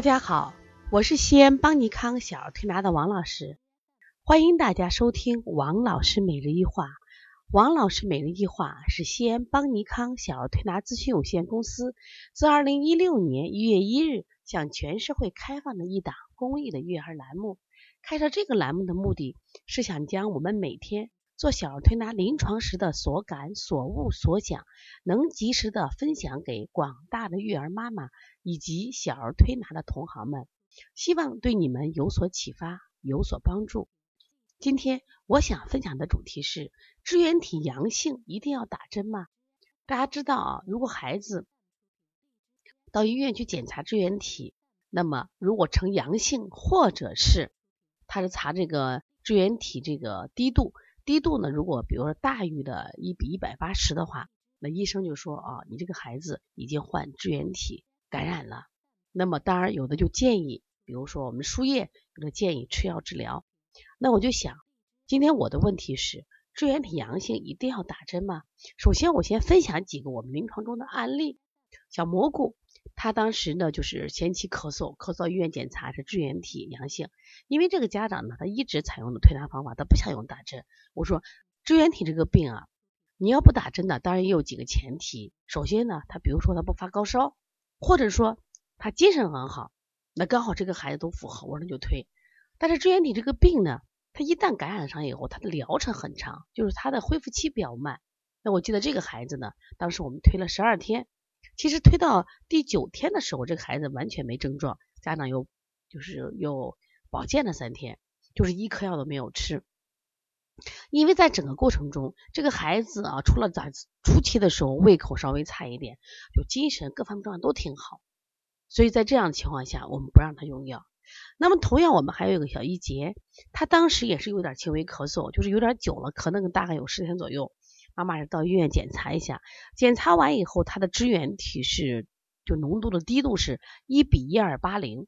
大家好，我是西安邦尼康小儿推拿的王老师，欢迎大家收听王老师每日一话。王老师每日一话是西安邦尼康小儿推拿咨询有限公司自二零一六年一月一日向全社会开放的一档公益的育儿栏目。开设这个栏目的目的是想将我们每天做小儿推拿临床时的所感、所悟、所想，能及时的分享给广大的育儿妈妈。以及小儿推拿的同行们，希望对你们有所启发，有所帮助。今天我想分享的主题是：支原体阳性一定要打针吗？大家知道啊，如果孩子到医院去检查支原体，那么如果呈阳性，或者是他是查这个支原体这个低度，低度呢，如果比如说大于的一比一百八十的话，那医生就说啊，你这个孩子已经患支原体。感染了，那么当然有的就建议，比如说我们输液，有的建议吃药治疗。那我就想，今天我的问题是，支原体阳性一定要打针吗？首先我先分享几个我们临床中的案例。小蘑菇，他当时呢就是前期咳嗽，咳嗽医院检查是支原体阳性，因为这个家长呢他一直采用的推拿方法，他不想用打针。我说支原体这个病啊，你要不打针呢，当然也有几个前提。首先呢，他比如说他不发高烧。或者说他精神很好，那刚好这个孩子都符合，我说就推。但是支原体这个病呢，他一旦感染上以后，他的疗程很长，就是他的恢复期比较慢。那我记得这个孩子呢，当时我们推了十二天，其实推到第九天的时候，这个孩子完全没症状，家长又就是又保健了三天，就是一颗药都没有吃。因为在整个过程中，这个孩子啊，除了在初期的时候胃口稍微差一点，就精神各方面状态都挺好，所以在这样的情况下，我们不让他用药。那么同样，我们还有一个小一杰，他当时也是有点轻微咳嗽，就是有点久了，咳那个大概有十天左右。妈妈是到医院检查一下，检查完以后，他的支原体是就浓度的低度是一比一二八零。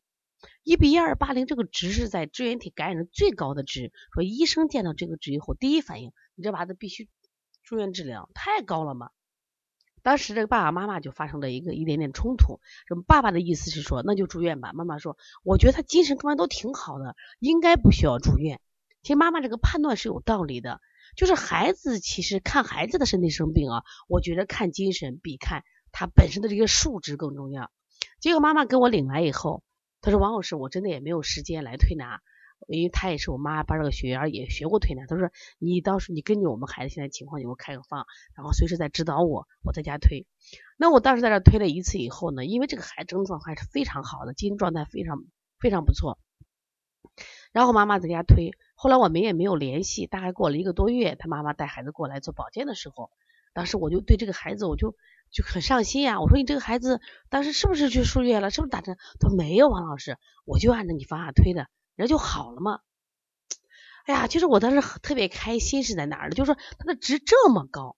一比一二八零这个值是在支原体感染的最高的值，说医生见到这个值以后，第一反应，你这娃子必须住院治疗，太高了嘛。当时这个爸爸妈妈就发生了一个一点点冲突，什么爸爸的意思是说那就住院吧，妈妈说我觉得他精神状态都挺好的，应该不需要住院。其实妈妈这个判断是有道理的，就是孩子其实看孩子的身体生病啊，我觉得看精神比看他本身的这个数值更重要。结果妈妈给我领来以后。她说：“王老师，我真的也没有时间来推拿，因为他也是我妈班这个学员，也学过推拿。他说你到时候你根据我们孩子现在情况，你给我开个方，然后随时再指导我，我在家推。那我当时在这推了一次以后呢，因为这个孩子症状还是非常好的，精神状态非常非常不错。然后妈妈在家推，后来我们也没有联系。大概过了一个多月，他妈妈带孩子过来做保健的时候，当时我就对这个孩子，我就。”就很上心呀，我说你这个孩子当时是不是去输液了，是不是打针？他说没有，王老师，我就按照你方法推的，人就好了嘛。哎呀，其实我当时特别开心是在哪儿呢？就是说他的值这么高。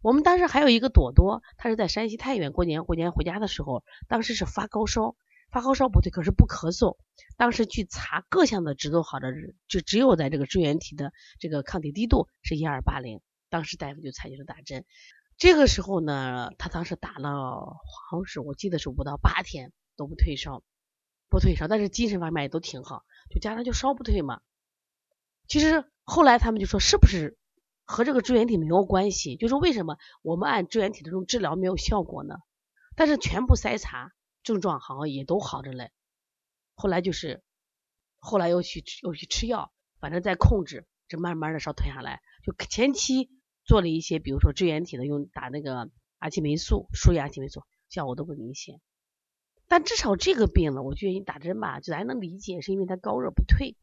我们当时还有一个朵朵，他是在山西太原过年，过年回家的时候，当时是发高烧，发高烧不退，可是不咳嗽。当时去查各项的值都好的，就只有在这个支原体的这个抗体低度是一二八零，当时大夫就采取了打针。这个时候呢，他当时打了，好像是我记得是五到八天都不退烧，不退烧，但是精神方面也都挺好，就加上就烧不退嘛。其实后来他们就说，是不是和这个支原体没有关系？就是为什么我们按支原体的这种治疗没有效果呢？但是全部筛查症状好像也都好着嘞。后来就是后来又去又去吃药，反正在控制，这慢慢的烧退下来，就前期。做了一些，比如说支原体的，用打那个阿奇霉素，输液阿奇霉素，效果都不明显。但至少这个病呢，我觉得你打针吧，就还能理解，是因为它高热不退。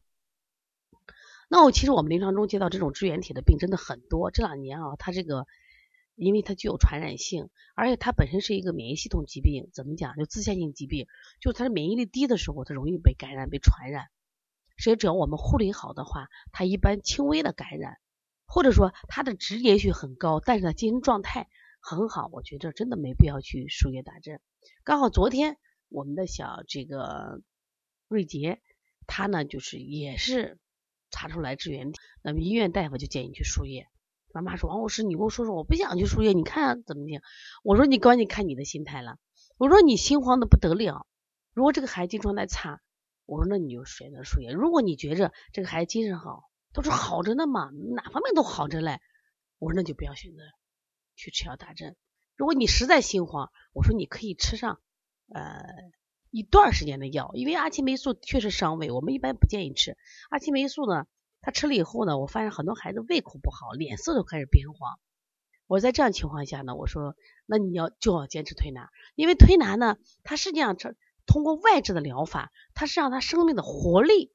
那我其实我们临床中接到这种支原体的病真的很多。这两年啊，它这个因为它具有传染性，而且它本身是一个免疫系统疾病，怎么讲？就自限性疾病，就是它的免疫力低的时候，它容易被感染、被传染。所以只要我们护理好的话，它一般轻微的感染。或者说它的值也许很高，但是它精神状态很好，我觉得真的没必要去输液打针。刚好昨天我们的小这个瑞杰，他呢就是也是查出来支原体，那么医院大夫就建议去输液。妈妈说王老师，你跟我说说，我不想去输液，你看怎么样？我说你关键看你的心态了。我说你心慌的不得了，如果这个孩子状态差，我说那你就选择输液。如果你觉着这个孩子精神好，都是好着呢嘛，哪方面都好着嘞，我说那就不要选择去吃药打针。如果你实在心慌，我说你可以吃上呃一段时间的药，因为阿奇霉素确实伤胃，我们一般不建议吃阿奇霉素呢。他吃了以后呢，我发现很多孩子胃口不好，脸色都开始变黄。我在这样情况下呢，我说那你要就要坚持推拿，因为推拿呢，它实际上这通过外治的疗法，它是让他生命的活力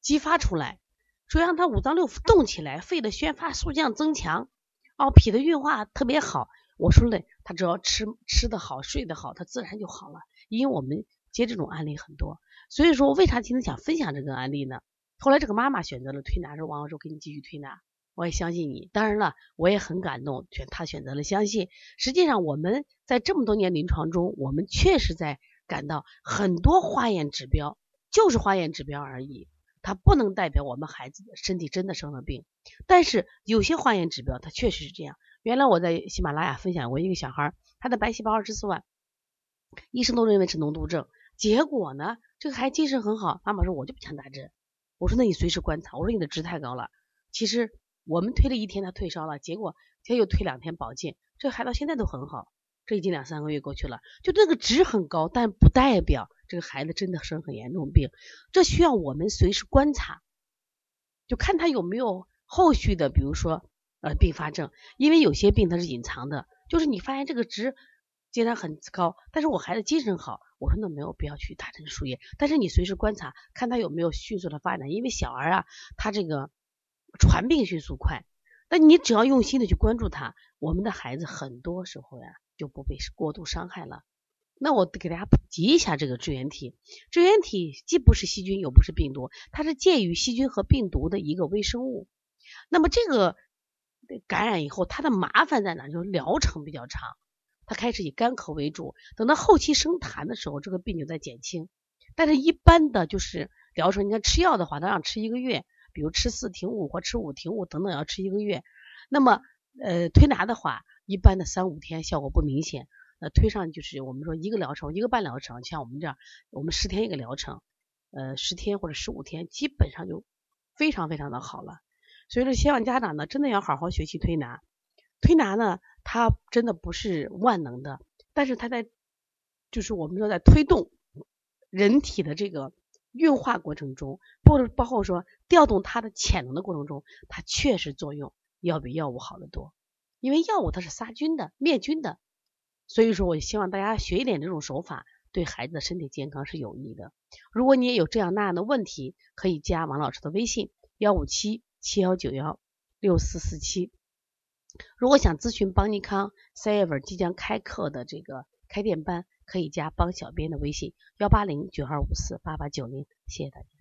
激发出来，说让他五脏六腑动起来，肺的宣发速降增强，哦，脾的运化特别好。我说嘞，他只要吃吃的好，睡得好，他自然就好了。因为我们接这种案例很多，所以说为啥今天想分享这个案例呢？后来这个妈妈选择了推拿，说王老师给你继续推拿，我也相信你。当然了，我也很感动，选她选择了相信。实际上我们在这么多年临床中，我们确实在感到很多化验指标就是化验指标而已，它不能代表我们孩子的身体真的生了病。但是有些化验指标它确实是这样。原来我在喜马拉雅分享过一个小孩，他的白细胞二十四万，医生都认为是脓毒症，结果呢，这个孩子精神很好，妈妈说我就不想打针。我说那你随时观察。我说你的值太高了。其实我们推了一天，他退烧了，结果他又推两天保健，这孩到现在都很好。这已经两三个月过去了，就这个值很高，但不代表这个孩子真的生很严重病。这需要我们随时观察，就看他有没有后续的，比如说呃并发症。因为有些病它是隐藏的，就是你发现这个值竟然很高，但是我孩子精神好。我说那没有必要去打针输液，但是你随时观察，看他有没有迅速的发展，因为小儿啊，他这个传病迅速快。那你只要用心的去关注他，我们的孩子很多时候呀就不被过度伤害了。那我给大家普及一下这个支原体，支原体既不是细菌，又不是病毒，它是介于细菌和病毒的一个微生物。那么这个感染以后，它的麻烦在哪？就是疗程比较长。他开始以干咳为主，等到后期生痰的时候，这个病就在减轻。但是，一般的就是疗程，你看吃药的话，他让吃一个月，比如吃四停五或吃五停五等等，要吃一个月。那么，呃，推拿的话，一般的三五天效果不明显，那推上就是我们说一个疗程，一个半疗程，像我们这样，我们十天一个疗程，呃，十天或者十五天，基本上就非常非常的好了。所以说，希望家长呢，真的要好好学习推拿。推拿呢？它真的不是万能的，但是它在就是我们说在推动人体的这个运化过程中，包包括说调动它的潜能的过程中，它确实作用要比药物好得多。因为药物它是杀菌的、灭菌的，所以说我希望大家学一点这种手法，对孩子的身体健康是有益的。如果你也有这样那样的问题，可以加王老师的微信：幺五七七幺九幺六四四七。如果想咨询邦尼康三月份即将开课的这个开店班，可以加帮小编的微信：幺八零九二五四八八九零。谢谢大家。